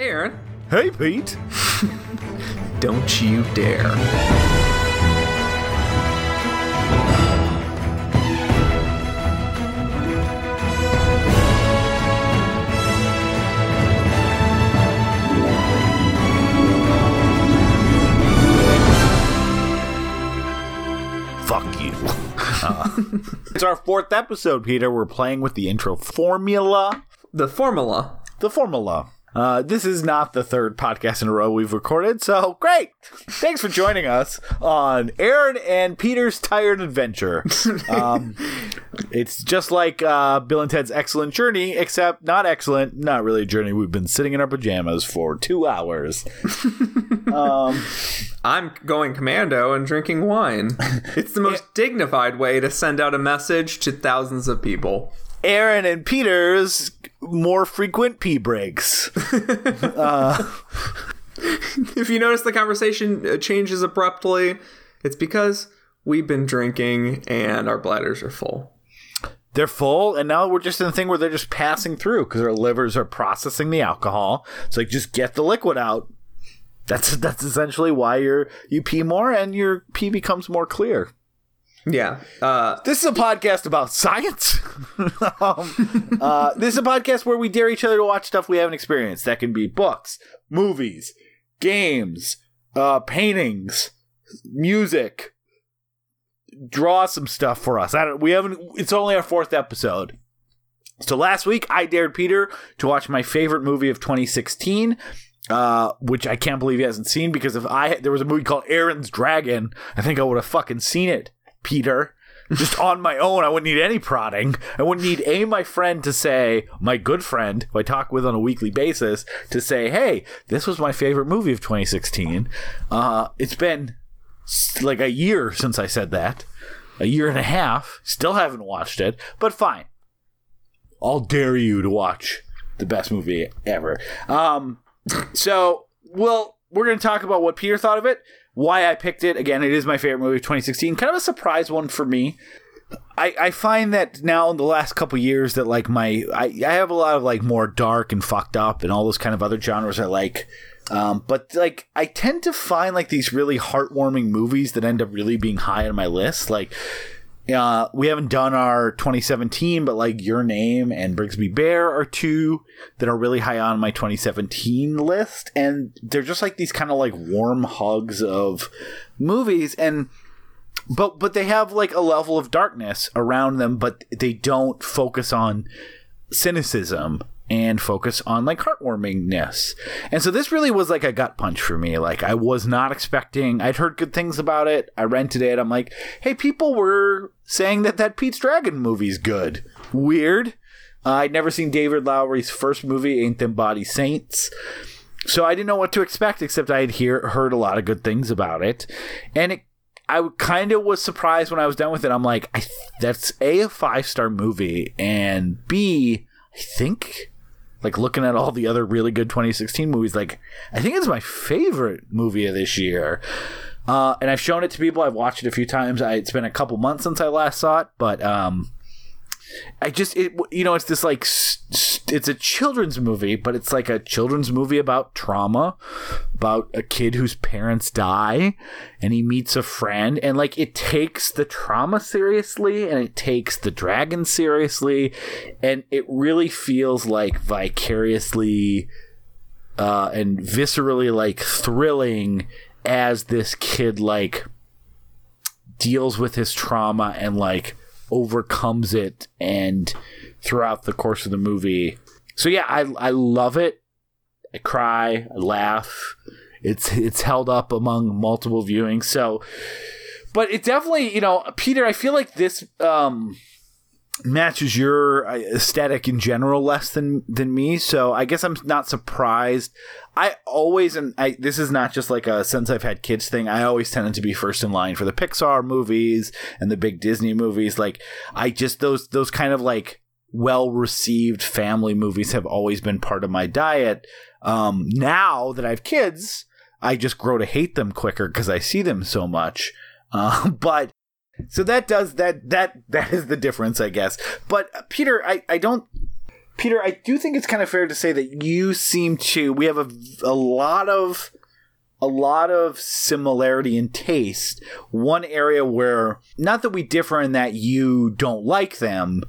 Hey, Aaron. Hey, Pete. Don't you dare. Fuck you. Uh, it's our fourth episode, Peter. We're playing with the intro formula. The formula. The formula. Uh, this is not the third podcast in a row we've recorded, so great. Thanks for joining us on Aaron and Peter's Tired Adventure. Um, it's just like uh, Bill and Ted's Excellent Journey, except not excellent, not really a journey. We've been sitting in our pajamas for two hours. um, I'm going commando and drinking wine. It's the most dignified way to send out a message to thousands of people. Aaron and Peter's more frequent pee breaks. If you notice the conversation uh, changes abruptly, it's because we've been drinking and our bladders are full. they're full, and now we're just in a thing where they're just passing through because our livers are processing the alcohol. It's like just get the liquid out. That's that's essentially why you're you pee more and your pee becomes more clear. Yeah. Uh, This is a podcast about science. um, uh, this is a podcast where we dare each other to watch stuff we haven't experienced. That can be books, movies, games, uh, paintings, music. Draw some stuff for us. I don't. We haven't. It's only our fourth episode. So last week I dared Peter to watch my favorite movie of 2016, uh, which I can't believe he hasn't seen because if I there was a movie called Aaron's Dragon, I think I would have fucking seen it, Peter. Just on my own, I wouldn't need any prodding. I wouldn't need a my friend to say, my good friend, who I talk with on a weekly basis, to say, "Hey, this was my favorite movie of 2016." Uh, it's been like a year since I said that, a year and a half. Still haven't watched it, but fine. I'll dare you to watch the best movie ever. Um, so, well, we're going to talk about what Peter thought of it, why I picked it. Again, it is my favorite movie of 2016. Kind of a surprise one for me. I, I find that now in the last couple years that like my I, I have a lot of like more dark and fucked up and all those kind of other genres I like. Um, but like I tend to find like these really heartwarming movies that end up really being high on my list. Like uh, we haven't done our 2017, but like Your Name and Brigsby Bear are two that are really high on my 2017 list, and they're just like these kind of like warm hugs of movies, and but but they have like a level of darkness around them, but they don't focus on cynicism and focus on like heartwarmingness. And so this really was like a gut punch for me. Like I was not expecting. I'd heard good things about it. I rented it. I'm like, hey, people were saying that that Pete's Dragon movie's good. Weird. Uh, I'd never seen David Lowery's first movie, Ain't Them Body Saints. So I didn't know what to expect, except I had hear, heard a lot of good things about it, and it. I kind of was surprised when I was done with it. I'm like, th- that's a, a five star movie, and B, I think, like looking at all the other really good 2016 movies, like I think it's my favorite movie of this year. Uh, and I've shown it to people. I've watched it a few times. I, it's been a couple months since I last saw it, but um, I just it you know it's this like it's a children's movie, but it's like a children's movie about trauma, about a kid whose parents die, and he meets a friend, and like it takes the trauma seriously, and it takes the dragon seriously, and it really feels like vicariously uh, and viscerally like thrilling as this kid like deals with his trauma and like overcomes it and throughout the course of the movie. So yeah, I I love it. I cry, I laugh. It's it's held up among multiple viewings. So but it definitely, you know, Peter, I feel like this um matches your uh, aesthetic in general less than than me. So i guess i'm not surprised. I always and i this is not just like a since i've had kids thing. I always tended to be first in line for the pixar movies and the big disney movies. Like i just those those kind of like well received family movies have always been part of my diet. Um now that i have kids i just grow to hate them quicker because i see them so much. Uh, but so that does that that that is the difference i guess but uh, peter i i don't Peter, I do think it's kind of fair to say that you seem to. We have a, a lot of a lot of similarity in taste. One area where not that we differ in that you don't like them,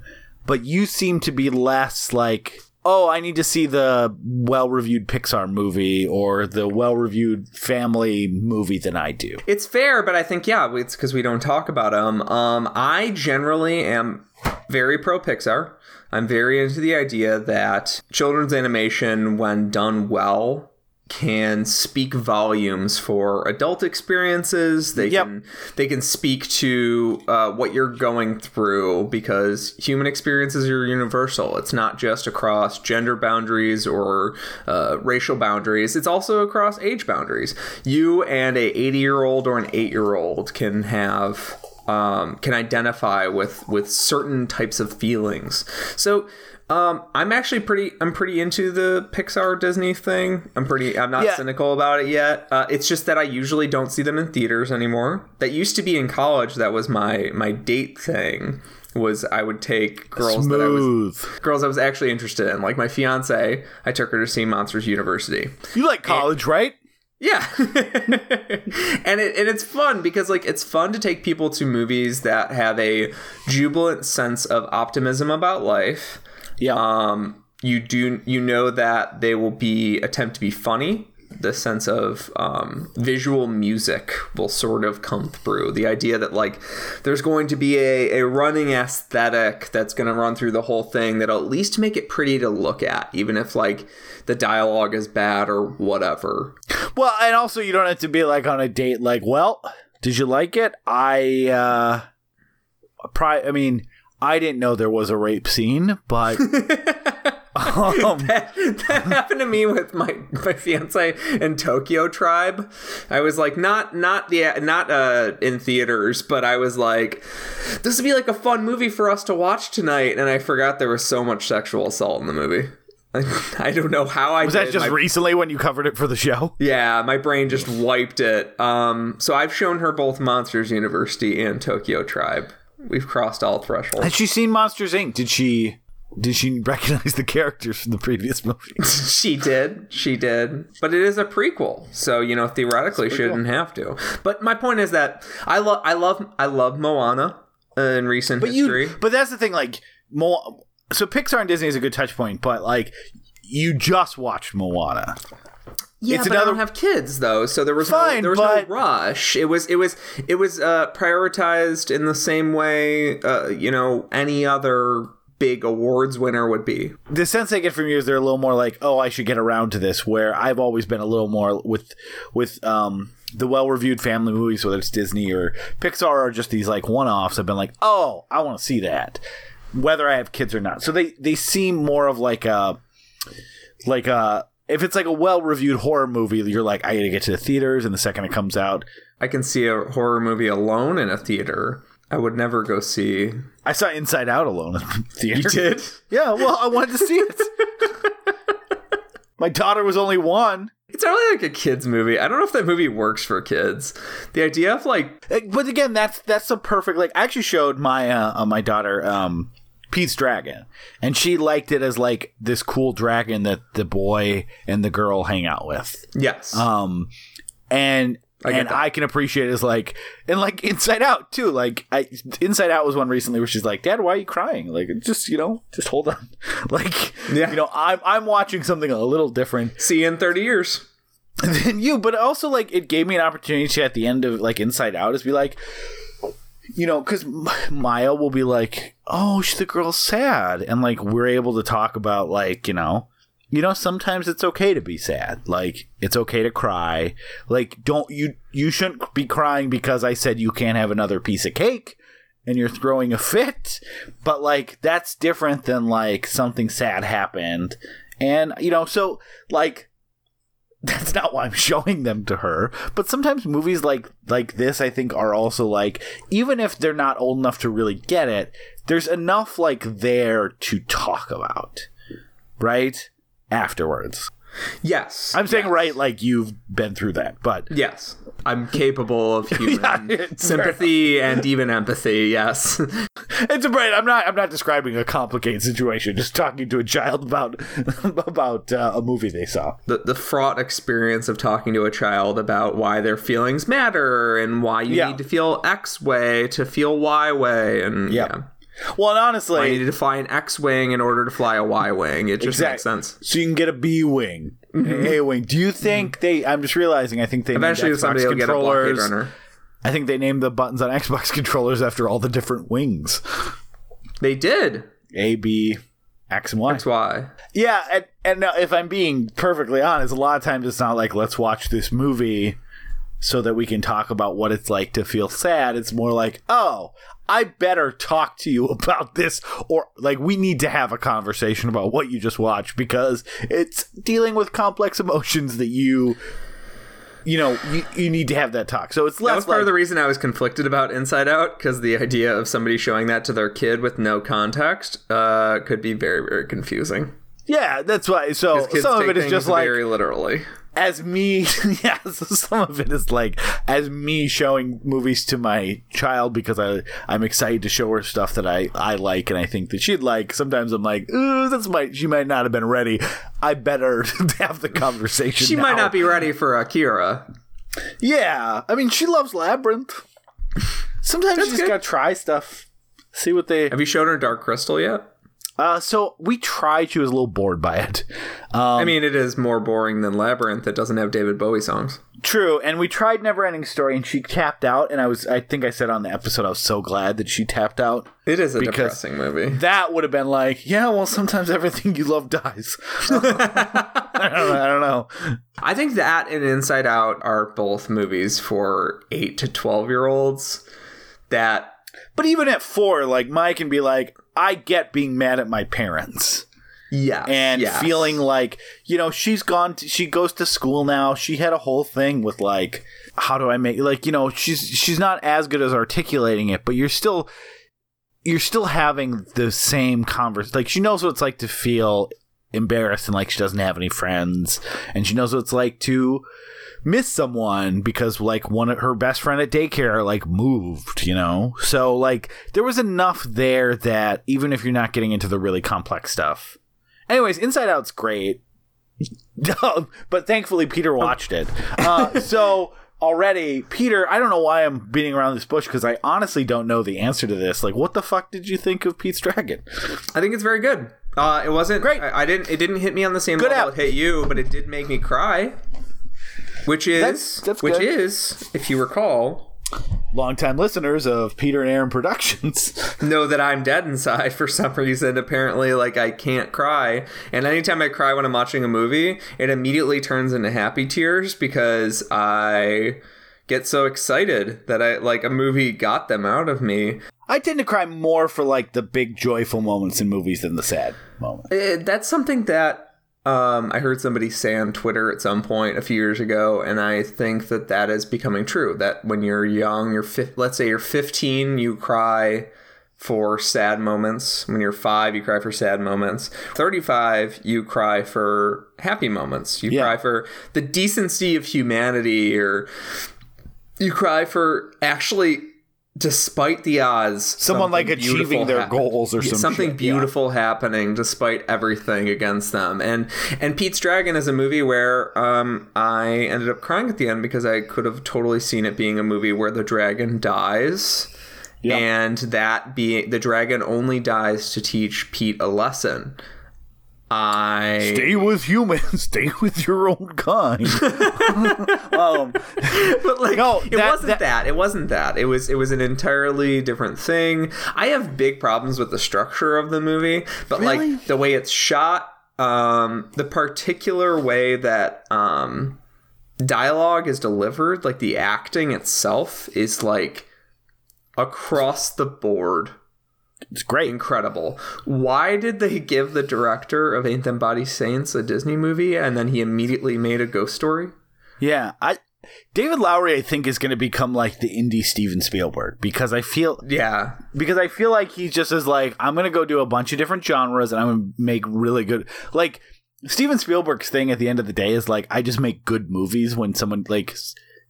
but you seem to be less like oh, I need to see the well reviewed Pixar movie or the well reviewed family movie than I do. It's fair, but I think, yeah, it's because we don't talk about them. Um, I generally am very pro Pixar. I'm very into the idea that children's animation, when done well, can speak volumes for adult experiences. They Yep. can they can speak to uh, what you're going through because human experiences are universal. It's not just across gender boundaries or uh, racial boundaries. It's also across age boundaries. You and a 80 year old or an eight year old can have um, can identify with with certain types of feelings. So um, I'm actually pretty I'm pretty into the Pixar Disney thing. I'm pretty I'm not Yeah. cynical about it yet. Uh, it's just that I usually don't see them in theaters anymore. That used to be in college. That was my my date thing. Was I would take girls that I was girls I was actually interested in, like my fiance. I took her to see Monsters University. You like college, right? Yeah. and it and it's fun because like it's fun to take people to movies that have a jubilant sense of optimism about life. Yeah. Um you do you know that they will be attempt to be funny. The sense of um, visual music will sort of come through. The idea that like there's going to be a, a running aesthetic that's going to run through the whole thing that'll at least make it pretty to look at, even if like the dialogue is bad or whatever. Well, and also you don't have to be like on a date like, well, did you like it? I uh pri- I mean, I didn't know there was a rape scene, but um, that, that happened to me with my my fiance in Tokyo Tribe. I was like not not the not uh in theaters, but I was like this would be like a fun movie for us to watch tonight and I forgot there was so much sexual assault in the movie. I, I don't know how I was that just My- recently when you covered it for the show? yeah, my brain just wiped it. Um so I've shown her both Monsters University and Tokyo Tribe. We've crossed all thresholds. Had she seen Monsters Inc? Did she did she recognize the characters from the previous movie? She did. She did. But it is a prequel, so you know theoretically she shouldn't have to. But my point is that I love I love I love Moana in recent But history. you but that's the thing like Mo- so Pixar and Disney is a good touch point, but like you just watched Moana. Yeah, it's but I don't have kids though, so there was Fine, no, there was but- no rush. It was it was it was uh, prioritized in the same way uh, you know any other big awards winner would be. the sense I get from you is they're a little more like, oh, I should get around to this. Where I've always been a little more with with um, the well reviewed family movies, whether it's Disney or Pixar, or just these like one offs. I've been like, oh, I want to see that, whether I have kids or not. So they they seem more of like a like a if it's like a well reviewed horror movie, you're like, I got to get to the theaters, and the second it comes out, I can see a horror movie alone in a theater. I would never go see. I saw Inside Out alone in the theater. You did? Yeah, well, I wanted to see it. My daughter was only one. It's not really like a kids movie. I don't know if that movie works for kids. The idea of like But again, that's that's the perfect. Like, I actually showed my uh, uh, my daughter um, Pete's dragon, and she liked it as like this cool dragon that the boy and the girl hang out with. yes, Um, and I and that. I can appreciate it as like and like Inside Out too. Like I Inside Out was one recently where she's like, "Dad, why are you crying?" Like, just you know, just hold on. like, Yeah. you know, I'm I'm watching something a little different see you in thirty years. than you, but also like it gave me an opportunity to at the end of like Inside Out is be like, you know, because Maya will be like, "Oh, the girl's sad," and like we're able to talk about like you know, you know, sometimes it's okay to be sad. Like it's okay to cry. Like don't you you shouldn't be crying because I said you can't have another piece of cake. And you're throwing a fit, but like that's different than like something sad happened, and you know, so like that's not why I'm showing them to her. But sometimes movies like like this, I think, are also like even if they're not old enough to really get it, there's enough like there to talk about, right? Afterwards, Yes. I'm saying yes. right like you've been through that, but Yes. I'm capable of human it's sympathy and even empathy. Yes. it's a brain. I'm not. I'm not describing a complicated situation. Just talking to a child about about uh, a movie they saw. the, the fraught experience of talking to a child about why their feelings matter and why you Yeah. need to feel X way to feel Y way. And Yeah. yeah. Well, and I honestly, need to fly an X wing in order to fly a Y wing. It just makes sense. so you can get a B wing, mm-hmm. A wing. Do you think they? I'm just realizing. I think they named Eventually, Xbox somebody will get a blockade controllers. runner. I think they named the buttons on Xbox controllers after all the different wings. They did. A, B, X, and Y. That's why. Yeah, and, and now if I'm being perfectly honest, a lot of times it's not like let's watch this movie so that we can talk about what it's like to feel sad. It's more like, oh, I better talk to you about this, or like we need to have a conversation about what you just watched because it's dealing with complex emotions that you. You know, you, you need to have that talk. So it's That less was part like, of the reason I was conflicted about Inside Out because the idea of somebody showing that to their kid with no context uh, could be very, very confusing. yeah. That's why. So some of it is just like very literally. As me yeah so some of it is like as me showing movies to my child because i i'm excited to show her stuff that i i like and i think that she'd like sometimes i'm like Ooh, that's might she might not have been ready i better have the conversation She might not be ready for Akira. yeah i mean she loves labyrinth sometimes you just good. gotta try stuff see what they Have you shown her Dark Crystal yet? Uh so we tried she was a little bored by it um I mean, it is more boring than Labyrinth. It doesn't have David Bowie songs. True, and we tried Never Ending Story, and she tapped out. And I was, I think I said on the episode, I was so glad that she tapped out. It is a depressing movie. That would have been like, yeah, well, sometimes everything you love dies. I, don't I don't know. I think that and Inside Out are both movies for eight to twelve year olds. That But even at four, like Mike can be like, I get being mad at my parents Yeah. and yes. feeling like, you know, she's gone. To, she goes to school now. She had a whole thing with like, how do I make like, you know, she's she's not as good as articulating it, but you're still you're still having the same converse. Like she knows what it's like to feel embarrassed and like she doesn't have any friends, and she knows what it's like to miss someone because like one of her best friend at daycare like moved you know so like there was enough there that even if you're not getting into the really complex stuff anyways inside out's great but thankfully peter watched it uh, so already peter i don't know why i'm beating around this bush because i honestly don't know the answer to this like what the fuck did you think of pete's dragon I think it's very good. Uh, it wasn't Great. I, I didn't. It didn't hit me on the same Good level app. it hit you, but it did make me cry. Which is, That's- that's which good. is, if you recall, longtime listeners of peter and aaron productions know that I'm dead inside for some reason. Apparently, like I can't cry, and anytime I cry when I'm watching a movie, it immediately turns into happy tears because I get so excited that I like a movie got them out of me. i tend to cry more for like the big joyful moments in movies than the sad moments Eh, that's something that um, I heard somebody say on Twitter at some point a few years ago, and I think that that is becoming true. That when you're young, you're fif- let's say you're 15, you cry for sad moments. When you're five, you cry for sad moments. 35, you cry for happy moments. You Yeah. cry for the decency of humanity, or you cry for actually. Despite the odds, Someone, like, achieving their goals or some something shit, yeah. beautiful happening despite everything against them. And and Pete's Dragon is a movie where um, I ended up crying at the end because I could have totally seen it being a movie where the dragon dies. Yeah. And that being the dragon only dies to teach Pete a lesson. I Stay with humans. Stay with your own kind. um, but like No, it wasn't that- that, It wasn't that. It was it was an entirely different thing. I have big problems with the structure of the movie, but Really? like the way it's shot, um, the particular way that um, dialogue is delivered, like the acting itself is like across the board it's great. incredible. Why did they give the director of Ain't Them Body Saints a Disney movie and then he immediately made a ghost story? Yeah, I David Lowery, I think, is going to become like the indie Steven Spielberg because I feel Yeah, because I feel like he just is like I'm going to go do a bunch of different genres and I'm going to make really good like Steven Spielberg's thing at the end of the day is like I just make good movies when someone like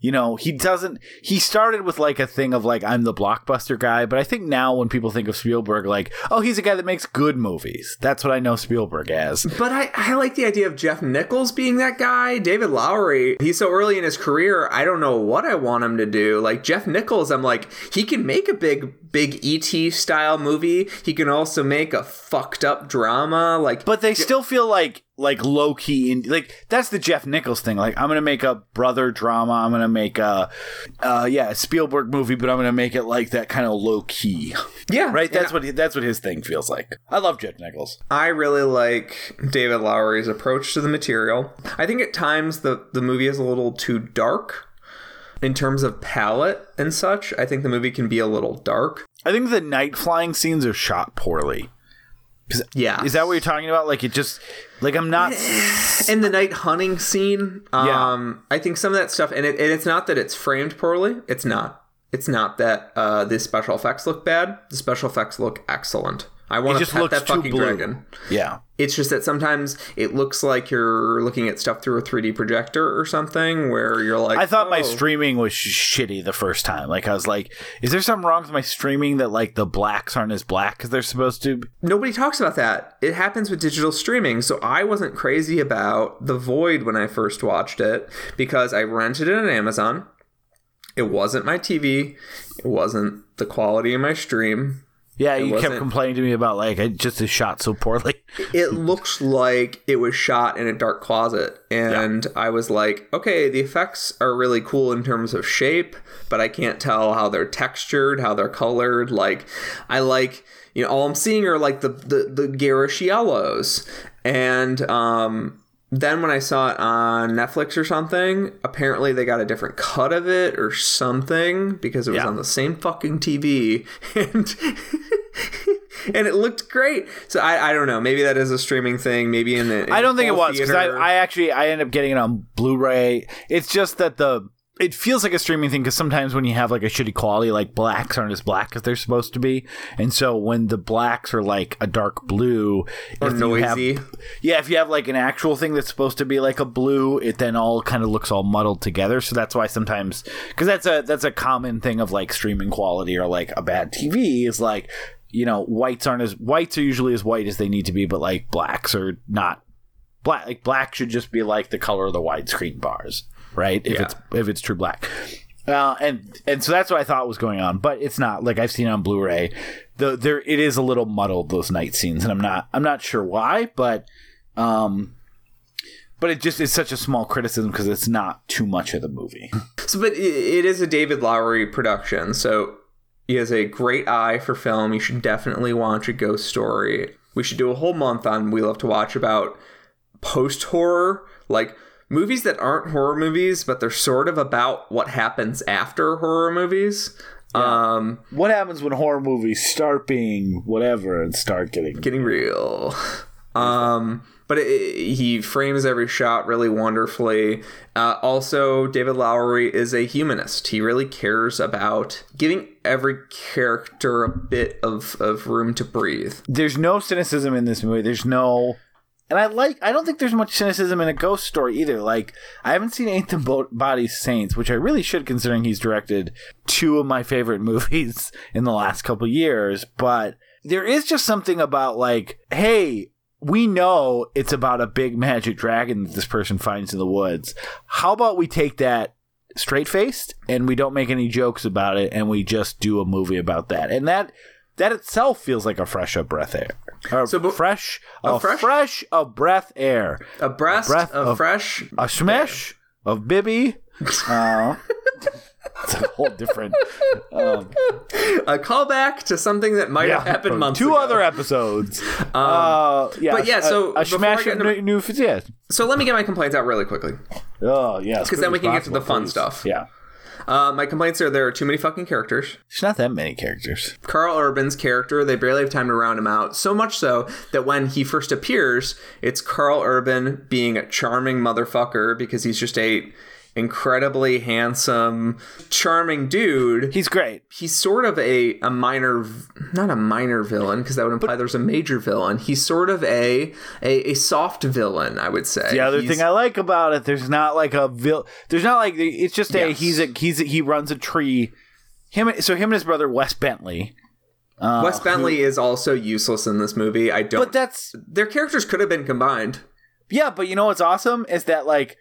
you know, he doesn't he started with like a thing of like I'm the blockbuster guy, but I think now when people think of Spielberg like, oh, he's a guy that makes good movies. That's what I know Spielberg as. But I, I like the idea of Jeff Nichols being that guy. David Lowery, he's so early in his career, I don't know what I want him to do. Like Jeff Nichols, I'm like, he can make a big big ET style movie. He can also make a fucked up drama. Like But they still feel like like low key in like that's the Jeff Nichols thing. Like I'm gonna make a brother drama. I'm gonna make a uh yeah a Spielberg movie, but I'm gonna make it like that kind of low key. Yeah, right. That's what he, that's what his thing feels like. I love Jeff Nichols. I really like David Lowery's approach to the material. I think at times the the movie is a little too dark in terms of palette and such. I think the movie can be a little dark. I think the night flying scenes are shot poorly. Yeah. Is that what you're talking about? Like it just like I'm not in the night hunting scene. Um I think some of that stuff and it and it's not that it's framed poorly. It's not. It's not that uh the special effects look bad. The special effects look excellent. I want to pet that fucking blue. dragon. Yeah. It's just that sometimes it looks like you're looking at stuff through a 3D projector or something where you're like I thought oh. my streaming was shitty the first time. Like I was like, is there something wrong with my streaming that like the blacks aren't as black as they're supposed to? Nobody talks about that. It happens with digital streaming. So I wasn't crazy about The Void when I first watched it because I rented it on Amazon. It wasn't my TV. It wasn't the quality of my stream yeah, you kept complaining to me about like it just is shot so poorly. it looks like it was shot in a dark closet, and yeah. I was like, okay, the effects are really cool in terms of shape, but I can't tell how they're textured, how they're colored. Like, I like you know, all I'm seeing are like the the, the garish yellows, and um, then when I saw it on Netflix or something, apparently they got a different cut of it or something because it was yeah. on the same fucking TV and and it looked great. So I, I don't know. Maybe that is a streaming thing. Maybe in the in I don't think it was because I, I actually I ended up getting it on Blu-ray. It's just that the it feels like a streaming thing because sometimes when you have like a shitty quality, like blacks aren't as black as they're supposed to be, and so when the blacks are like a dark blue or noisy, have, yeah, if you have like an actual thing that's supposed to be like a blue, it then all kind of looks all muddled together. So that's why sometimes because that's a that's a common thing of like streaming quality or like a bad TV is like you know whites aren't as whites are usually as white as they need to be, but like blacks are not black. Like black should just be like the color of the widescreen bars right? If yeah. it's if it's true black. Uh, and and so that's what I thought was going on, but it's not. Like I've seen on Blu-ray, the there it is a little muddled those night scenes, and I'm not I'm not sure why, but um, but it just is such a small criticism because it's not too much of the movie. So, but it is a David Lowery production, so he has a great eye for film. You should definitely watch a Ghost Story. We should do a whole month on We Love to Watch about post horror, like movies that aren't horror movies, but they're sort of about what happens after horror movies. Yeah. Um, what happens when horror movies start being whatever and start getting getting real? Um, but it, it, he frames every shot really wonderfully. Uh, also, David Lowery is a humanist. He really cares about giving every character a bit of, of room to breathe. There's no cynicism in this movie. There's no and I like, I don't think there's much cynicism in a ghost story either. Like, I haven't seen Ain't the Body Saints, which I really should considering he's directed two of my favorite movies in the last couple years. But there is just something about, like, hey, we know it's about a big magic dragon that this person finds in the woods. How about we take that straight faced and we don't make any jokes about it and we just do a movie about that? And that that itself feels like a fresh of breath air. Or so, but, fresh, a, a fresh, fresh of breath air, a breast a breath of, of fresh, a smash of Bibby. Uh, it's a whole different um, a callback to something that might yeah, have happened months two ago. other episodes um, uh, yeah but yeah so a, a smash of new, new yeah. so let me get my complaints out really quickly oh yeah because then we can possible, get to the fun please. stuff yeah uh, my complaints are there are too many fucking characters. There's not that many characters. Karl Urban's character, they barely have time to round him out. So much so that when he first appears, it's Karl Urban being a charming motherfucker because he's just a incredibly handsome, charming dude. He's great. He's sort of a, a minor, not a minor villain, because that would imply there's a major villain. He's sort of a, a, a soft villain, I would say. The other He's- thing I like about it, there's not like a vil. There's not like it's just a Yes. he's a he's a, he runs a tree. Him so him and his brother Wes Bentley. Uh, Wes Bentley is also useless in this movie. I don't. But that's their characters could have been combined. yeah. But you know what's awesome is that like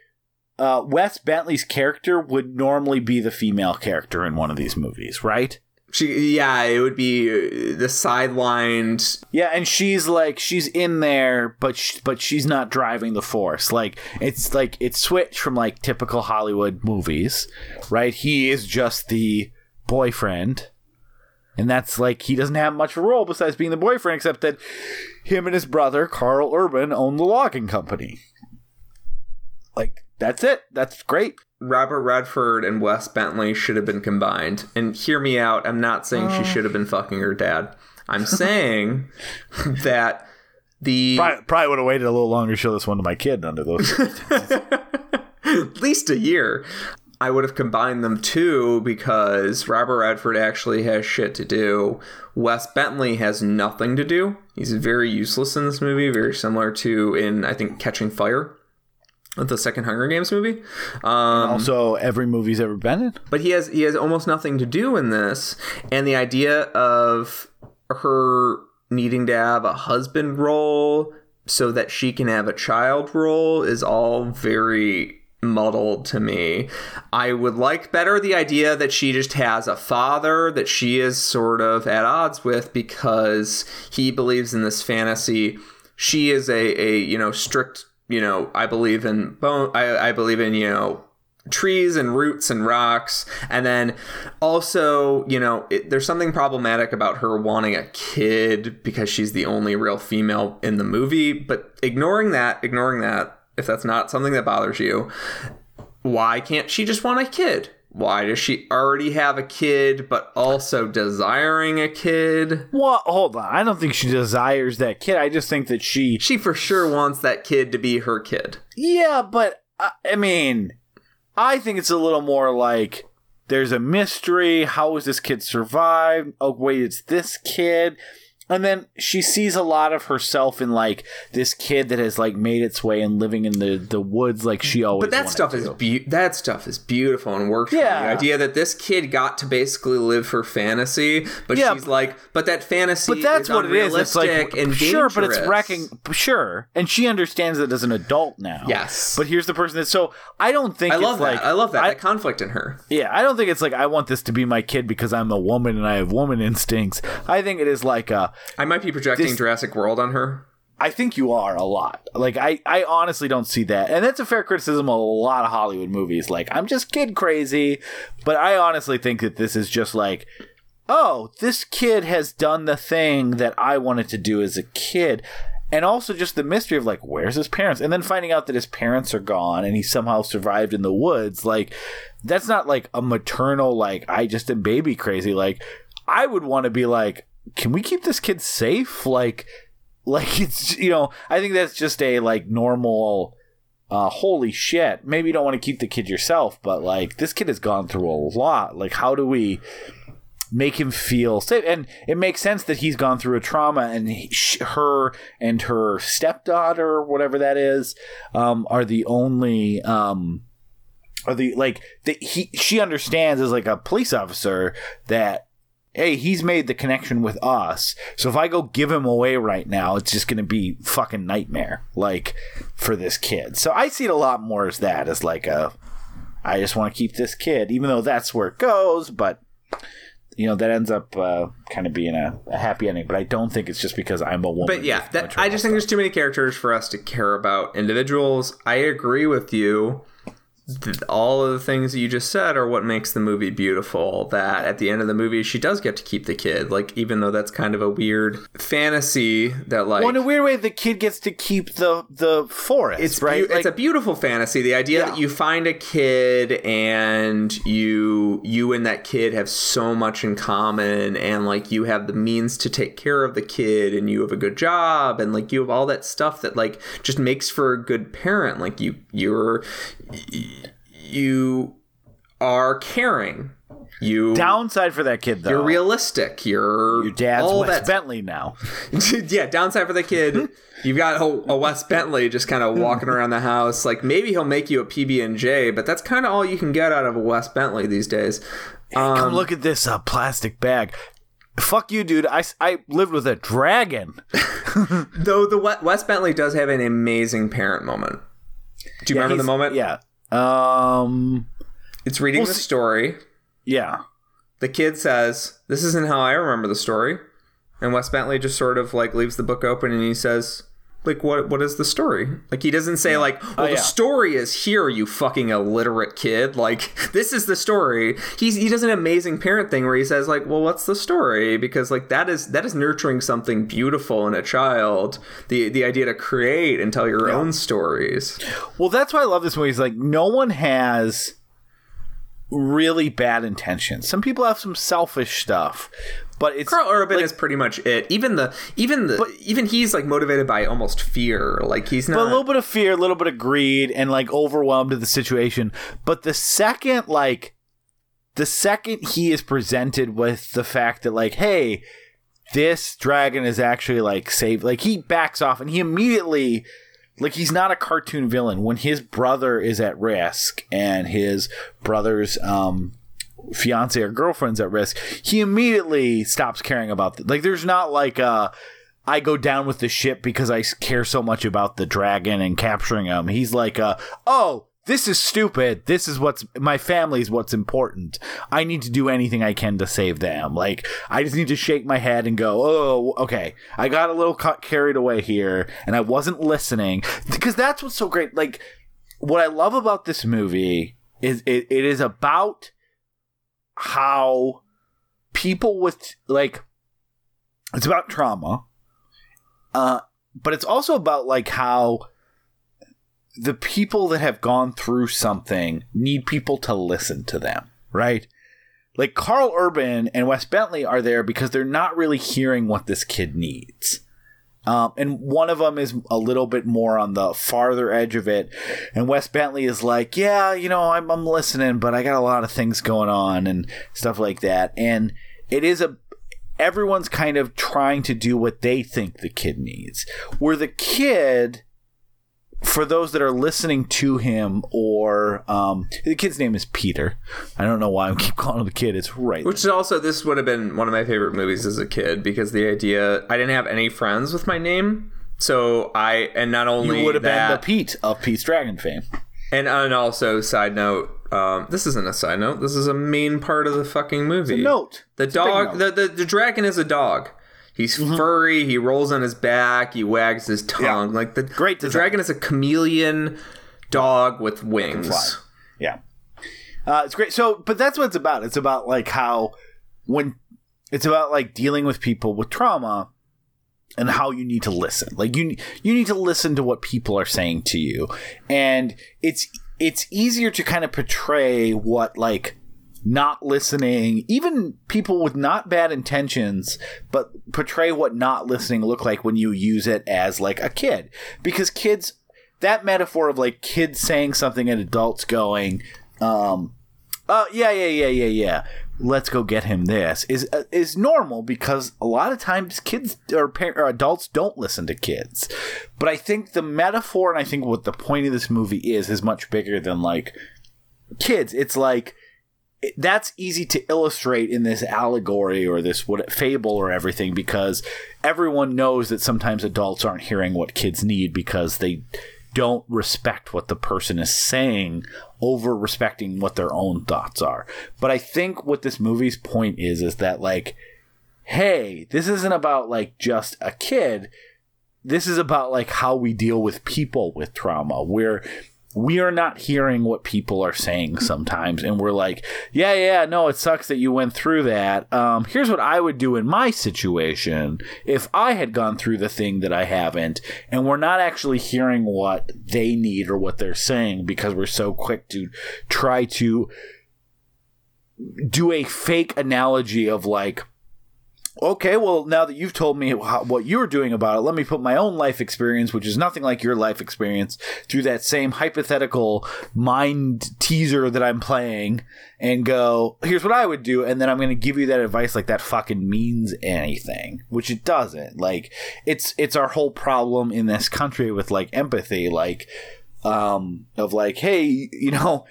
uh, Wes Bentley's character would normally be the female character in one of these movies, right? She, yeah, it would be uh, the sidelined. Yeah, and she's like she's in there, but sh- but she's not driving the force. Like it's like it's switched from like typical Hollywood movies, right? He is just the boyfriend, and that's like he doesn't have much of a role besides being the boyfriend, except that him and his brother Karl Urban own the logging company. Like that's it. That's great. Robert Redford and Wes Bentley should have been combined. And hear me out. I'm not saying Oh. she should have been fucking her dad. I'm saying that the Probably, probably would have waited a little longer to show this one to my kid under those. at least a year. I would have combined them too because Robert Redford actually has shit to do. Wes Bentley has nothing to do. He's very useless in this movie, very similar to in I think Catching Fire, the second Hunger Games movie. Um, also, every movie he's ever been in. but he has he has almost nothing to do in this, and the idea of her needing to have a husband role so that she can have a child role is all very muddled to me. I would like better the idea that she just has a father that she is sort of at odds with because he believes in this fantasy. She is a, a you know strict you know I believe in bone I, I believe in you know trees and roots and rocks. And then also you know it, there's something problematic about her wanting a kid because she's the only real female in the movie. But ignoring that ignoring that if that's not something that bothers you why can't she just want a kid why does she already have a kid but also desiring a kid Well, hold on. I don't think she desires that kid. I just think that she. she for sure wants that kid to be her kid Yeah, but I, I mean, I think it's a little more like there's a mystery. How has this kid survived? Oh, wait, it's this kid. And then she sees a lot of herself in like this kid that has like made its way and living in the, the woods like she always. But that stuff to. is be- that stuff is beautiful and works. Yeah. the idea that this kid got to basically live her fantasy, but Yeah, she's like, but that fantasy, But that's is what it is. It's like and sure, but it's wrecking. Sure, and she understands it as an adult now. Yes. but here's the person that. So I don't think I it's love like that. I love that. I- that conflict in her. Yeah, I don't think it's like I want this to be my kid because I'm a woman and I have woman instincts. I think it is like a I might be projecting This- Jurassic World on her. I think you are a lot. Like I I honestly don't see that. And that's a fair criticism of a lot of Hollywood movies. Like I'm just kid crazy, but I honestly think that this is just like oh, this kid has done the thing that I wanted to do as a kid. And also just the mystery of like, where's his parents? And then finding out that his parents are gone and he somehow survived in the woods. Like, that's not like a maternal, like, I just am baby crazy. Like, I would want to be like, can we keep this kid safe? Like, like it's, you know, I think that's just a like normal, uh, holy shit. Maybe you don't want to keep the kid yourself, but like, this kid has gone through a lot. Like, how do we, make him feel safe. And it makes sense that he's gone through a trauma, and he, her and her stepdaughter, whatever that is, um, are the only. Um, are the like that he she understands as like a police officer that hey he's made the connection with us so if i go give him away right now it's just gonna be fucking nightmare like for this kid so i see it a lot more as that as like a i just want to keep this kid even though that's where it goes but you know that ends up uh, kind of being a, a happy ending but i don't think it's just because i'm a woman But yeah, that, I just think there's too many characters for us to care about individuals. I agree with you. All of the things that you just said are what makes the movie beautiful. That at the end of the movie, she does get to keep the kid. Like, even though that's kind of a weird fantasy that, like, well, in a weird way, the kid gets to keep the the forest. it's right. beau- it's a beautiful fantasy. The idea Yeah. that you find a kid and you you and that kid have so much in common, and like you have the means to take care of the kid, and you have a good job, and like you have all that stuff that like just makes for a good parent. Like you you're you are caring. You Downside for that kid though. you're realistic. You're Your dad's all Wes that. Bentley now. yeah, downside for the kid. You've got a, a Wes Bentley just kind of walking around the house. Like maybe he'll make you a PB and J, but that's kind of all you can get out of a Wes Bentley these days. Um, Come look at this uh, plastic bag. Fuck you, dude. I, I lived with a dragon. Though the We- Wes Bentley does have an amazing parent moment. Do you remember the moment? Yeah. Um. It's reading the see- story. Yeah. The kid says, "This isn't how I remember the story," and Wes Bentley just sort of like leaves the book open and he says, "Like what? What is the story?" Like he doesn't say like, "Well, Oh, the yeah. story is here, you fucking illiterate kid." Like this is the story. He's he does an amazing parent thing where he says like, "Well, what's the story?" Because like that is that is nurturing something beautiful in a child. The the idea to create and tell your own stories. Well, that's why I love this movie. Is like no one has really bad intentions. Some people have some selfish stuff, but it's Karl Urban is pretty much it. Even the even the even he's like motivated by almost fear. Like he's not But a little bit of fear, a little bit of greed, and like overwhelmed at the situation. But the second, like, the second he is presented with the fact that, like, hey, this dragon is actually like saved, like he backs off and he immediately, like, he's not a cartoon villain. When his brother is at risk and his brother's um fiance or girlfriend's at risk, he immediately stops caring about the, like. There's not like a I go down with the ship because I care so much about the dragon and capturing him. He's like, uh, oh, this is stupid. This is what's my family's what's important. I need to do anything I can to save them. Like, I just need to shake my head and go, oh, okay. I got a little ca- carried away here and I wasn't listening because that's what's so great. Like, what I love about this movie is it, it is about how people with like it's about trauma uh but it's also about like how the people that have gone through something need people to listen to them right? Like Karl Urban and Wes Bentley are there because they're not really hearing what this kid needs um, and one of them is a little bit more on the farther edge of it. And Wes Bentley is like, yeah, you know, I'm, I'm listening, but I got a lot of things going on and stuff like that. And it is a, everyone's kind of trying to do what they think the kid needs. Where the kid, for those that are listening to him, or um, the kid's name is Peter. I don't know why I keep calling him the kid. It's right. Which is also this would have been one of my favorite movies as a kid because the idea I didn't have any friends with my name, so I and not only you would have been the Pete of Pete's Dragon fame. and and also side note, um, this isn't a side note. This is a main part of the fucking movie. Note. The It's a dog, note. the, the the dragon is a dog. He's Mm-hmm. furry. He rolls on his back. He wags his tongue. Like the Great The design. dragon is a chameleon dog with wings. Yeah. Uh, it's great. So, but that's what it's about. It's about like how when it's about like dealing with people with trauma and how you need to listen. Like you you need to listen to what people are saying to you. And it's it's easier to kind of portray what like not listening, even people with not bad intentions, but portray what not listening look like when you use it as like a kid. Because kids that metaphor of like kids saying something and adults going, um, uh, yeah, yeah, yeah, yeah, yeah. Let's go get him this is uh, is normal because a lot of times kids or, or adults don't listen to kids. But I think the metaphor and I think what the point of this movie is is much bigger than like kids. It's like that's easy to illustrate in this allegory or this what fable or everything because everyone knows that sometimes adults aren't hearing what kids need because they don't respect what the person is saying over respecting what their own thoughts are. But I think what this movie's point is is that like hey, this isn't about like just a kid. This is about like how we deal with people with trauma. Where we are not hearing what people are saying sometimes. And we're like yeah yeah no it sucks that you went through that. Um, here's what i would do in my situation if i had gone through the thing that i haven't and we're not actually hearing what they need or what they're saying because we're so quick to try to do a fake analogy of like okay, well, now that you've told me what you're doing about it, let me put my own life experience, which is nothing like your life experience, through that same hypothetical mind teaser that I'm playing and go, here's what I would do. And then I'm going to give you that advice like that fucking means anything, which it doesn't. Like, it's, it's our whole problem in this country with like empathy, like, um, of like, hey, you know,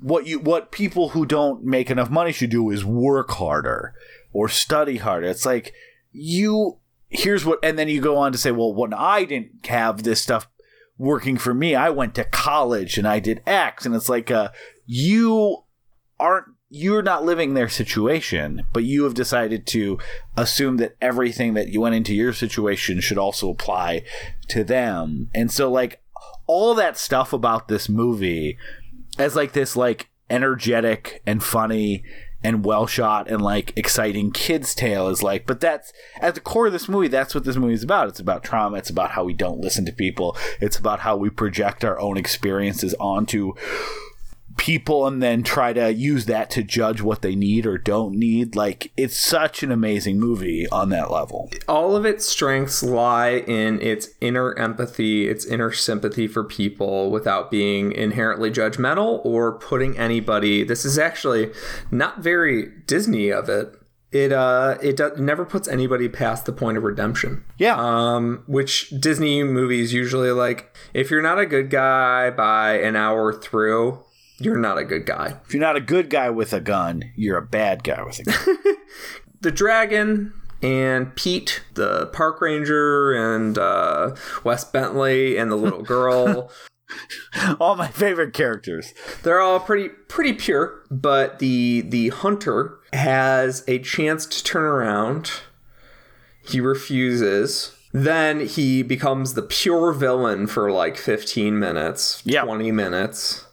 what you, what people who don't make enough money should do is work harder or study harder. It's like you here's what and then you go on to say, well, when I didn't have this stuff working for me, I went to college and I did X and it's like uh you aren't you're not living their situation, but you have decided to assume that everything that you went into your situation should also apply to them. And so like all that stuff about this movie as like this like energetic and funny and well shot and like exciting kids tale is like but that's at the core of this movie that's what this movie is about. It's about trauma. It's about how we don't listen to people. It's about how we project our own experiences onto people and then try to use that to judge what they need or don't need. Like it's such an amazing movie on that level. All of its strengths lie in its inner empathy, its inner sympathy for people without being inherently judgmental or putting anybody. This is actually not very Disney of it. It uh it do, never puts anybody past the point of redemption. Yeah. Um which Disney movies usually like if you're not a good guy by an hour through, you're not a good guy. If you're not a good guy with a gun, you're a bad guy with a gun. the dragon and Pete, the park ranger, and uh, Wes Bentley, and the little girl. all my favorite characters. They're all pretty pretty pure, but the the hunter has a chance to turn around. He refuses. Then he becomes the pure villain for like 15 minutes, Yep. 20 minutes.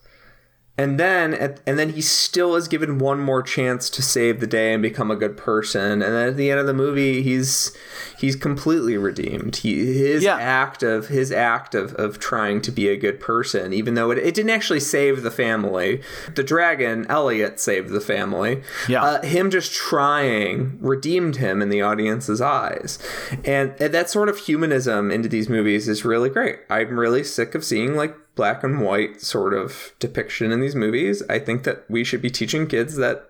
And then at, and then he still is given one more chance to save the day and become a good person. And then at the end of the movie, he's he's completely redeemed. He his Yeah. act of his act of, of trying to be a good person, even though it, it didn't actually save the family. The dragon, Elliot, saved the family. Yeah. Uh, him just trying redeemed him in the audience's eyes. And, and that sort of humanism into these movies is really great. I'm really sick of seeing like black and white sort of depiction in these movies. I think that we should be teaching kids that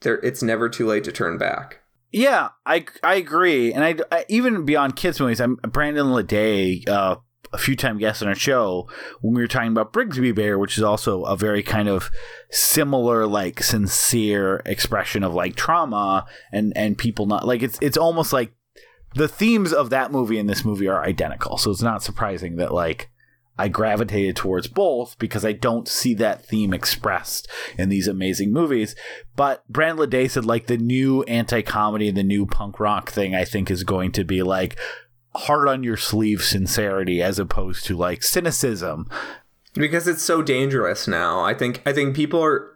there it's never too late to turn back. Yeah, I I agree, and I, I even beyond kids movies, I'm Brandon Leday, uh, a few time guest on our show when we were talking about Brigsby Bear, which is also a very kind of similar, like sincere expression of like trauma and and people not like it's it's almost like the themes of that movie and this movie are identical, so it's not surprising that like. I gravitated towards both because I don't see that theme expressed in these amazing movies. But Brand Day said like the new anti-comedy, the new punk rock thing, I think is going to be like hard on your sleeve sincerity as opposed to like cynicism. because it's so dangerous now. I think I think people are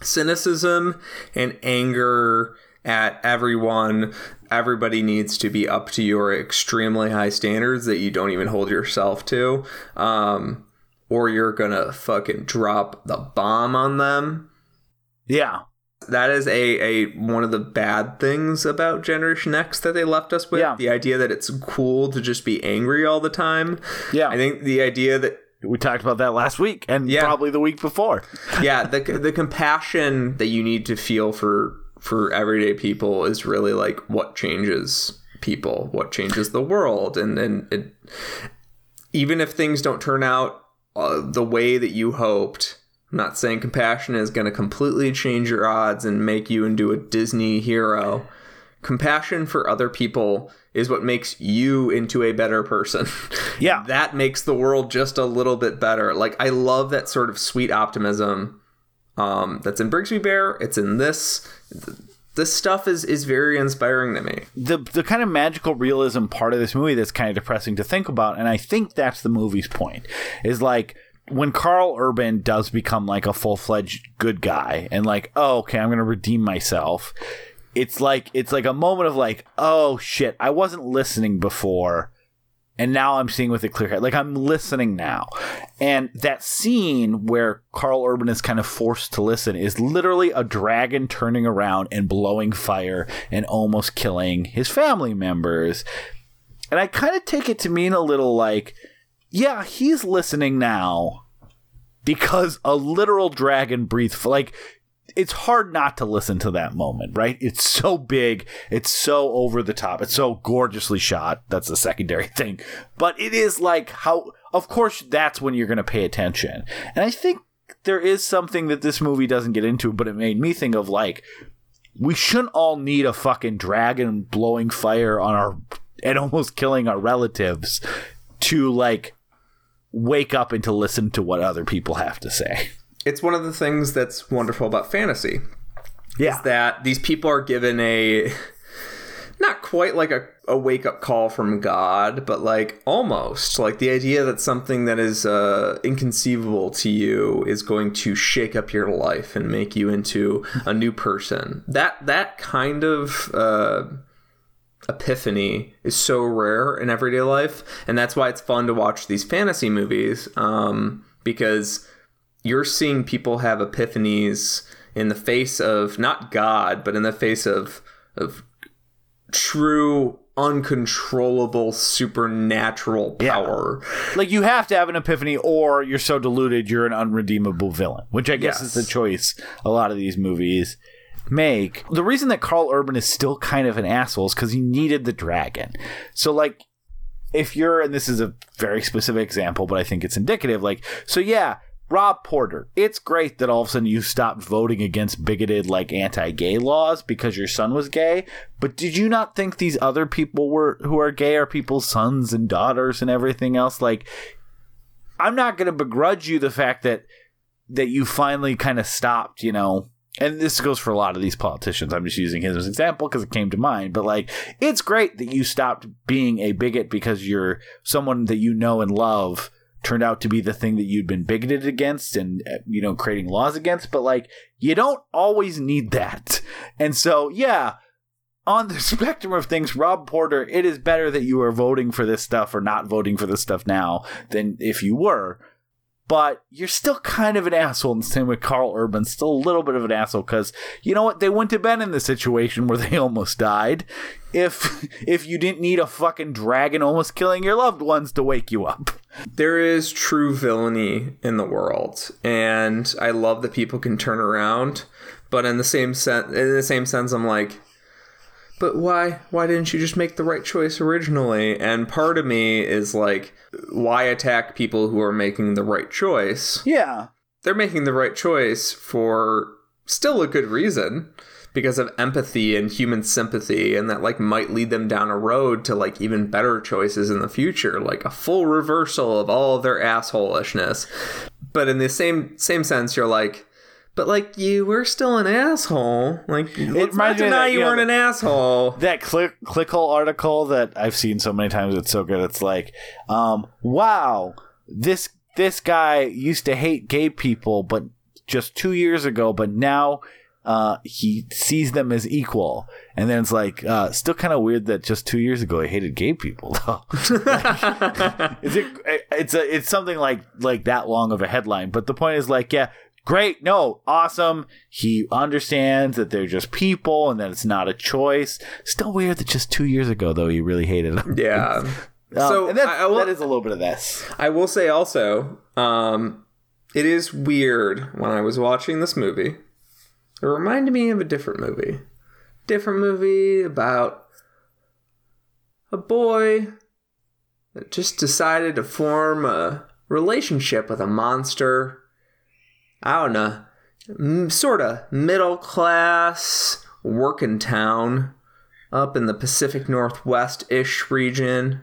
cynicism and anger at everyone. Everybody needs to be up to your extremely high standards that you don't even hold yourself to, um, or you're gonna fucking drop the bomb on them. Yeah. That is a, a one of the bad things about Generation X that they left us with. Yeah. The idea that it's cool to just be angry all the time. Yeah. I think the idea that we talked about that last week and Yeah. probably the week before. yeah the the compassion that you need to feel for for everyday people is really like what changes people what changes the world and and it, even if things don't turn out uh, the way that you hoped I'm not saying compassion is going to completely change your odds and make you into a Disney hero. Compassion for other people is what makes you into a better person. Yeah. that makes the world just a little bit better. Like I love that sort of sweet optimism um, that's in Brigsby Bear. It's in this. This stuff is is very inspiring to me. the the kind of magical realism part of this movie that's kind of depressing to think about, and I think that's the movie's point. Is like when Karl Urban does become like a full fledged good guy, and like, oh, okay, I'm gonna redeem myself. It's like it's like a moment of like, oh shit, I wasn't listening before. And now I'm seeing with a clear head. Like I'm listening now. And that scene where Karl Urban is kind of forced to listen is literally a dragon turning around and blowing fire and almost killing his family members. And I kind of take it to mean a little like, yeah, he's listening now because a literal dragon breathed like it's hard not to listen to that moment, right? It's so big, it's so over the top, it's so gorgeously shot. That's the secondary thing. But it is like how of course that's when you're going to pay attention. And I think there is something that this movie doesn't get into, but it made me think of like we shouldn't all need a fucking dragon blowing fire on our and almost killing our relatives to like wake up and to listen to what other people have to say. It's one of the things that's wonderful about fantasy. Yeah. Is that these people are given a not quite like a, a wake up call from God, but like almost like the idea that something that is uh, inconceivable to you is going to shake up your life and make you into a new person. That that kind of uh, epiphany is so rare in everyday life, and that's why it's fun to watch these fantasy movies um, because you're seeing people have epiphanies in the face of not God, but in the face of of true uncontrollable supernatural power. Yeah. Like you have to have an epiphany or you're so deluded you're an unredeemable villain, which I guess yes. is the choice a lot of these movies make. The reason that Karl Urban is still kind of an asshole is because he needed the dragon. So like if you're and this is a very specific example, but I think it's indicative, like so yeah, Rob Porter, it's great that all of a sudden you stopped voting against bigoted, like anti-gay laws because your son was gay. But did you not think these other people were who are gay are people's sons and daughters and everything else? Like, I'm not going to begrudge you the fact that that you finally kind of stopped, you know. And this goes for a lot of these politicians. I'm just using him as example because it came to mind. But like, it's great that you stopped being a bigot because you're someone that you know and love turned out to be the thing that you'd been bigoted against and uh, you know creating laws against but like you don't always need that. And so yeah on the spectrum of things rob porter it is better that you are voting for this stuff or not voting for this stuff now than if you were but you're still kind of an asshole. And the same with Karl Urban, still a little bit of an asshole because you know what? They wouldn't have been in the situation where they almost died if if you didn't need a fucking dragon almost killing your loved ones to wake you up. There is true villainy in the world, and I love that people can turn around. But in the same sense, in the same sense, I'm like, but why why didn't you just make the right choice originally? And part of me is like why attack people who are making the right choice? Yeah. They're making the right choice for still a good reason because of empathy and human sympathy and that like might lead them down a road to like even better choices in the future like a full reversal of all of their assholishness. But in the same same sense you're like but like you were still an asshole. Like it not deny you, you weren't an asshole. That click clickhole article that I've seen so many times, it's so good. It's like, um, wow, this this guy used to hate gay people, but just two years ago, but now uh, he sees them as equal. And then it's like, uh, still kind of weird that just two years ago I hated gay people. Though, like, is it? It's a, it's something like like that long of a headline. But the point is like, yeah, great. No awesome. He understands that they're just people and that it's not a choice. Still weird that just two years ago though he really hated them. Yeah. Um, so and I, I will, that is a little bit of this. I will say also um, it is weird when i was watching this movie. It reminded me of a different movie. Different movie about a boy that just decided to form a relationship with a monster I don't know, sort of middle class working town up in the Pacific Northwest ish region.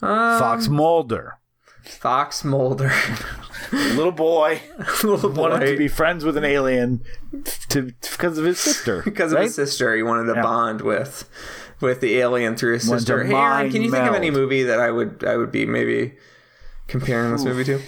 Um, Fox Mulder. Fox Mulder. little boy, little boy wanted to be friends with an alien to because of his sister. because right? of his sister, he wanted to yeah. bond with with the alien through his sister. Hey, Aaron, can you meld. think of any movie that I would I would be maybe comparing this movie to?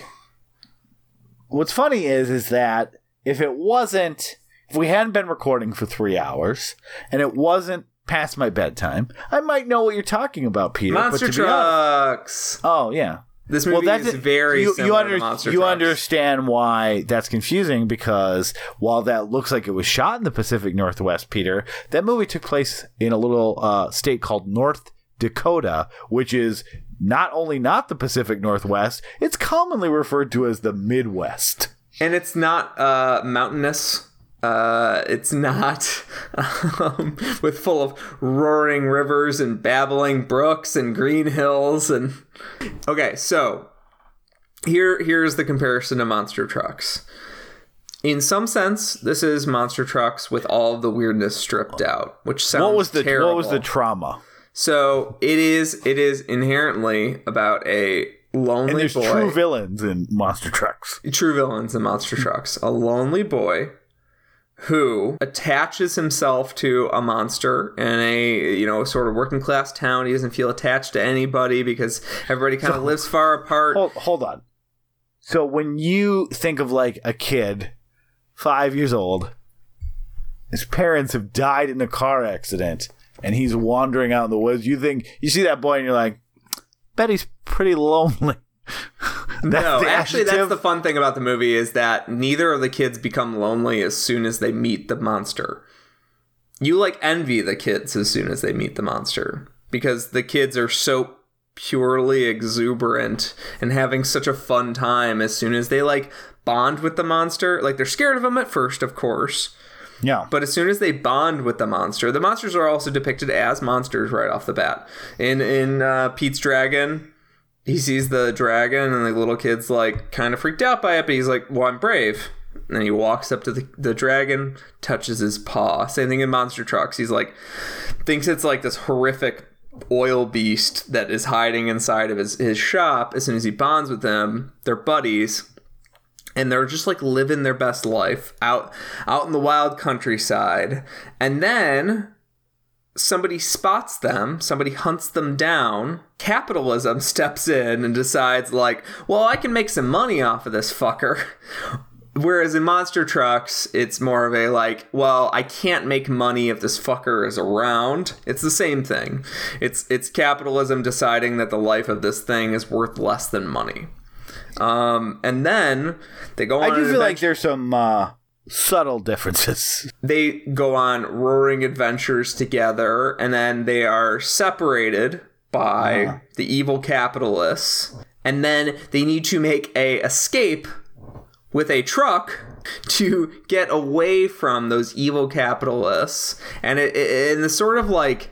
What's funny is is that if it wasn't if we hadn't been recording for three hours and it wasn't past my bedtime. I might know what you're talking about, Peter. Monster to honest- trucks. oh yeah. This movie that's is very you, similar you, under- to Monster you Trucks. understand why that's confusing because while that looks like it was shot in the Pacific Northwest, Peter, that movie took place in a little uh, state called North Dakota, which is not only not the Pacific Northwest, it's commonly referred to as the Midwest. and it's not uh, mountainous. Uh, it's not um, with full of roaring rivers and babbling brooks and green hills and. Okay, so here here's the comparison to monster trucks. In some sense, this is monster trucks with all of the weirdness stripped out, which sounds What was the terrible. what was the trauma? So it is it is inherently about a lonely And there's boy. true villains in monster trucks. true villains in monster hmm. trucks a lonely boy who attaches himself to a monster in a you know sort of working class town he doesn't feel attached to anybody because everybody kind of lives far apart Hold, hold on. So when you think of like a kid, five years old, his parents have died in a car accident, and he's wandering out in the woods. You think you see that boy, and you're like, "Bet he's pretty lonely." No actually that's the fun thing about the movie is that neither of the kids become lonely as soon as they meet the monster you like envy the kids as soon as they meet the monster because the kids are so purely exuberant and having such a fun time as soon as they like bond with the monster like they're scared of him at first of course yeah. but as soon as they bond with the monster the monsters are also depicted as monsters right off the bat. In in uh, pete's dragon he sees the dragon and the little kid's like kind of freaked out by it but he's like well i'm brave. And he walks up to the, the dragon touches his paw. Same thing in monster trucks. He's like thinks it's like this horrific oil beast that is hiding inside of his, his shop. As soon as he bonds with them they're buddies and they're just like living their best life out out in the wild countryside. And then somebody spots them somebody hunts them down capitalism steps in and decides like well i can make some money off of this fucker. Whereas in monster trucks it's more of a like well i can't make money if this fucker is around. It's the same thing. It's it's capitalism deciding that the life of this thing is worth less than money um, and then they go on I do feel like there's some uh, subtle differences. they go on roaring adventures together and then they are separated by the evil capitalists. And then they need to make a escape with a truck to get away from those evil capitalists. And it, it and the sort of like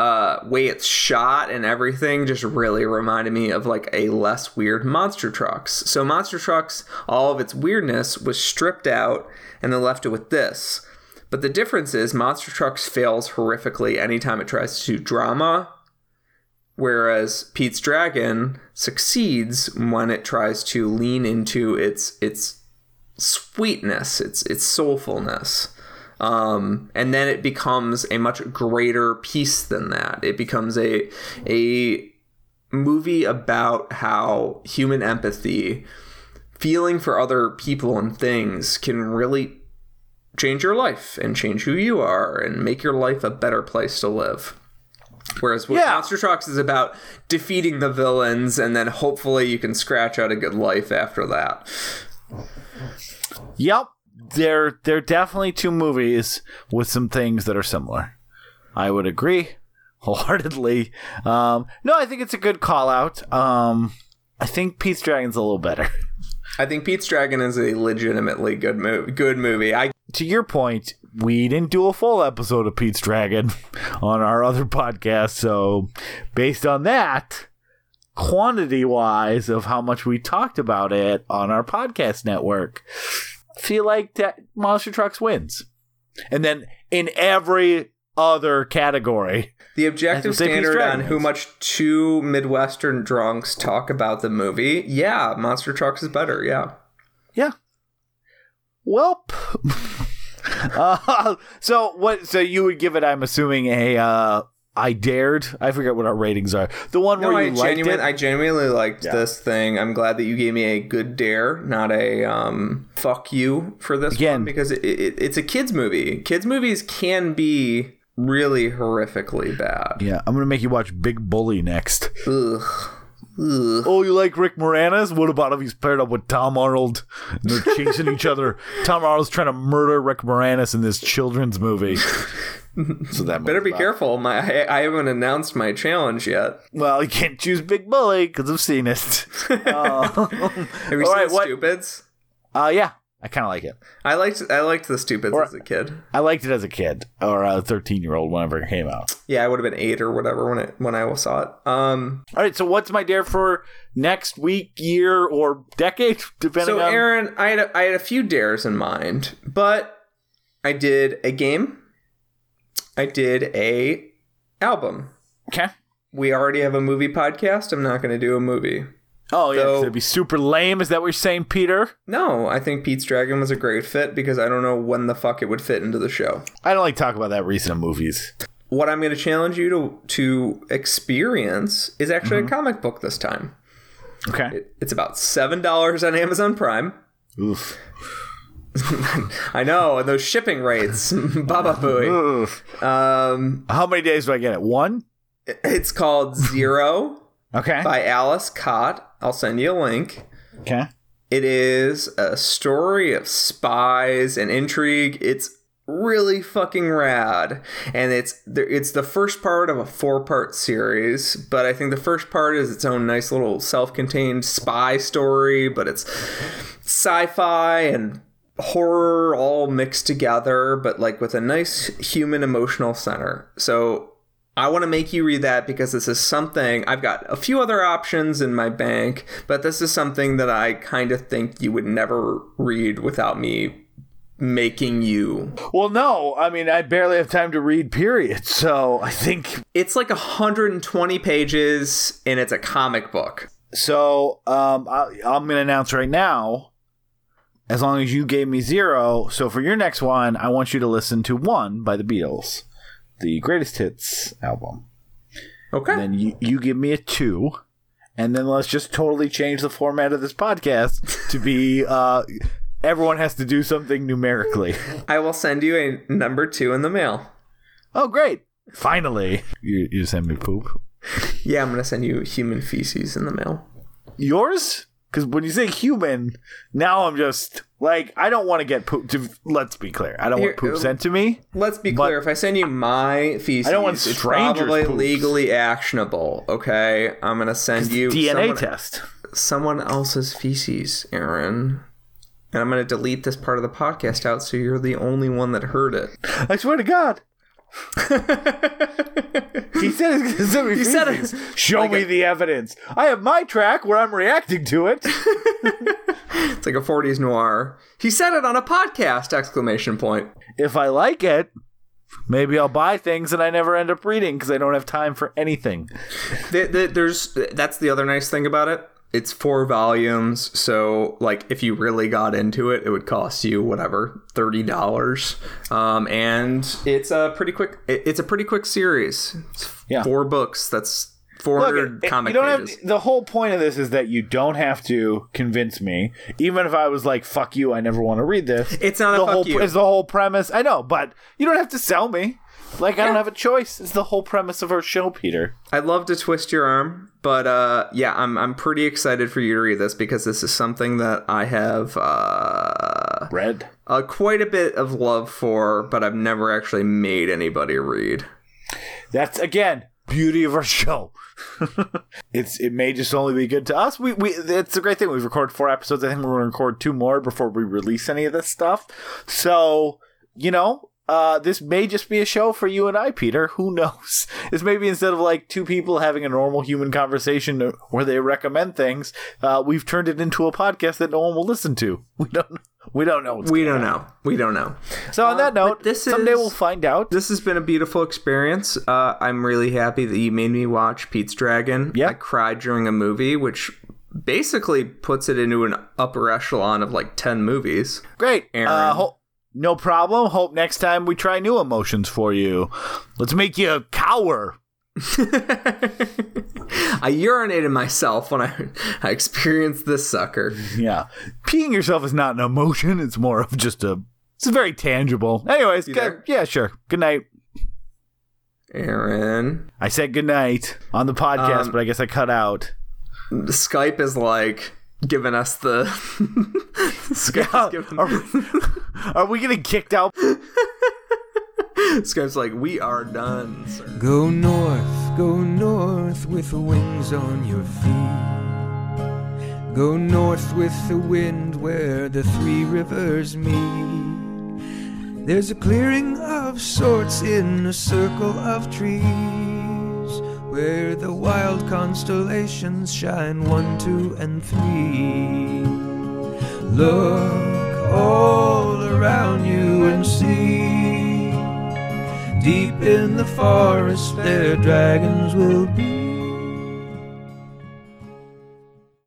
uh, way it's shot and everything just really reminded me of like a less weird monster trucks. So monster trucks all of its weirdness was stripped out and then left it with this. But the difference is monster trucks fails horrifically anytime it tries to do drama whereas pete's dragon succeeds when it tries to lean into its its sweetness its its soulfulness um, and then it becomes a much greater piece than that. It becomes a a movie about how human empathy, feeling for other people and things, can really change your life and change who you are and make your life a better place to live. Whereas what Yeah. Monster Trucks is about defeating the villains and then hopefully you can scratch out a good life after that. Yep, they're they're definitely two movies with some things that are similar. I would agree wholeheartedly. Um, no, I think it's a good call out. Um, I think Pete's Dragon's a little better. I think Pete's Dragon is a legitimately good movie. Good movie. I to your point, we didn't do a full episode of Pete's Dragon on our other podcast, so based on that, quantity wise of how much we talked about it on our podcast network, feel like that Monster Trucks wins. And then in every other category, the objective That's what Pete's standard on who is. much two Midwestern drunks talk about the movie. Yeah, Monster Trucks is better. Yeah. yeah. Welp. uh, so what? So you would give it? I'm assuming a. Uh, I dared. I forget what our ratings are. The one No, where I you liked genuinely, it. I genuinely liked Yeah. this thing. I'm glad that you gave me a good dare, not a um, fuck you for this Again. one because it, it, it's a kids movie. Kids movies can be really horrifically bad. Yeah, I'm gonna make you watch Big Bully next. Ugh. Ugh. Oh, you like Rick Moranis? What about if he's paired up with Tom Arnold and they're chasing each other? Tom Arnold's trying to murder Rick Moranis in this children's movie. So that Better be careful. My I, I haven't announced my challenge yet. Well, you can't choose Big Bully because I've seen it. Uh, Have you seen right, what- Stupids? uh, yeah, I kind of like it. I liked I liked the Stupids Or- as a kid. I liked it as a kid or a 13 year old whenever it came out. Yeah, I would have been eight or whatever when it when I saw it. Um, All right, so what's my dare for next week, year, or decade, depending so on? Aaron, I had a, I had a few dares in mind, but I did a game. I did a album. okay. We already have a movie podcast. I'm not going to do a movie. Oh yeah, So- it'd be super lame. Is that what you're saying, Peter? No, I think Pete's Dragon was a great fit because I don't know when the fuck it would fit into the show. I don't like talk about that recent movies. What I'm going to challenge you to to experience is actually a mm-hmm. comic book this time. Okay. It, it's about seven dollars on Amazon Prime. Oof. I know, and those shipping rates, Baba Booey. Um, How many days do I get it? One. it's called Zero Okay. by Ales Kot. I'll send you a link. Okay. It is a story of spies and intrigue. It's really fucking rad, and it's it's the first part of a four part series. But I think the first part is its own nice little self contained spy story. But it's sci-fi and horror all mixed together, but like with a nice human emotional center. So I want to make you read that because this is something I've got a few other options in my bank, but this is something that I kind of think you would never read without me making you. Well, no. I mean, I barely have time to read. Period. So I think It's like 120 pages and it's a comic book. so. Um, I, I'm going to announce right now. As long as you gave me zero, so for your next one, I want you to listen to "One" by the Beatles, the greatest hits album. Okay. Then you, you give me a two, and then let's just totally change the format of this podcast to be uh, everyone has to do something numerically. I will send you a number 2 in the mail. Oh, great! Finally, you you send me poop. Yeah, I'm going to send you human feces in the mail. Yours? Because when you say human, now I'm just like I don't want to get poop. To, let's be clear, I don't Here, want poop uh, sent to me. Let's be clear. if I send you my feces, I don't want it's probably poops. legally actionable. Okay, I'm gonna send you DNA someone, test. someone else's feces, Aaron, and I'm gonna delete this part of the podcast out so you're the only one that heard it. I swear to God. He said it's gonna send me He said it. Show Like me a- the evidence. I have my track where I'm reacting to it. It's like a 40s noir. He said it on a podcast! Exclamation point. if I like it, maybe I'll buy things that I never end up reading because I don't have time for anything. The, the, there's that's the other nice thing about it. It's four volumes, so like if you really got into it, it would cost you whatever thirty dollars. Um, and it's a pretty quick. it- It's a pretty quick series. It's Yeah. four books. That's four hundred it- comic you don't pages. have the whole point of this is that you don't have to convince me. Even if I was like, "Fuck you," I never want to read this. It's not a the fuck whole you. It's the whole premise. I know, but you don't have to sell me. Like I don't have a choice. It's the whole premise of our show, Peter. I'd love to twist your arm, but uh, yeah, I'm I'm pretty excited for you to read this because this is something that I have uh, Red. uh, quite a bit of love for, but I've never actually made anybody read. That's again beauty of our show. it's it may just only be good to us. We we it's a great thing. We've recorded four episodes. I think we're going to record two more before we release any of this stuff. So you know. Uh, this may just be a show for you and I, Peter. Who knows? This may be instead of like two people having a normal human conversation where they recommend things, uh, we've turned it into a podcast that no one will listen to. We don't. We don't know. We don't know. We don't know. So on Uh, that note, this someday is- we'll find out. This has been a beautiful experience. Uh, I'm really happy that you made me watch Pete's Dragon. Yeah. I cried during a movie, which basically puts it into an upper echelon of like 10 movies. Great. Aaron. Uh, ho- no problem. Hope next time we try new emotions for you. Let's make you a cower. I urinated myself when I, I experienced this sucker. Yeah. Peeing yourself is not an emotion. It's more of just a. It's very tangible. Anyways, good- yeah, sure. Good night. Aaron. I said good night on the podcast, Um, but I guess I cut out. Skype is like giving us the. Skype's, giving, Are, are we getting kicked out? Skype's like, we are done, sir. Go north, go north with the wings on your feet. Go north with the wind where the three rivers meet. There's a clearing of sorts in a circle of trees where the wild constellations shine one, two, and three. Look all around you and see. Deep in the forest, there dragons will be.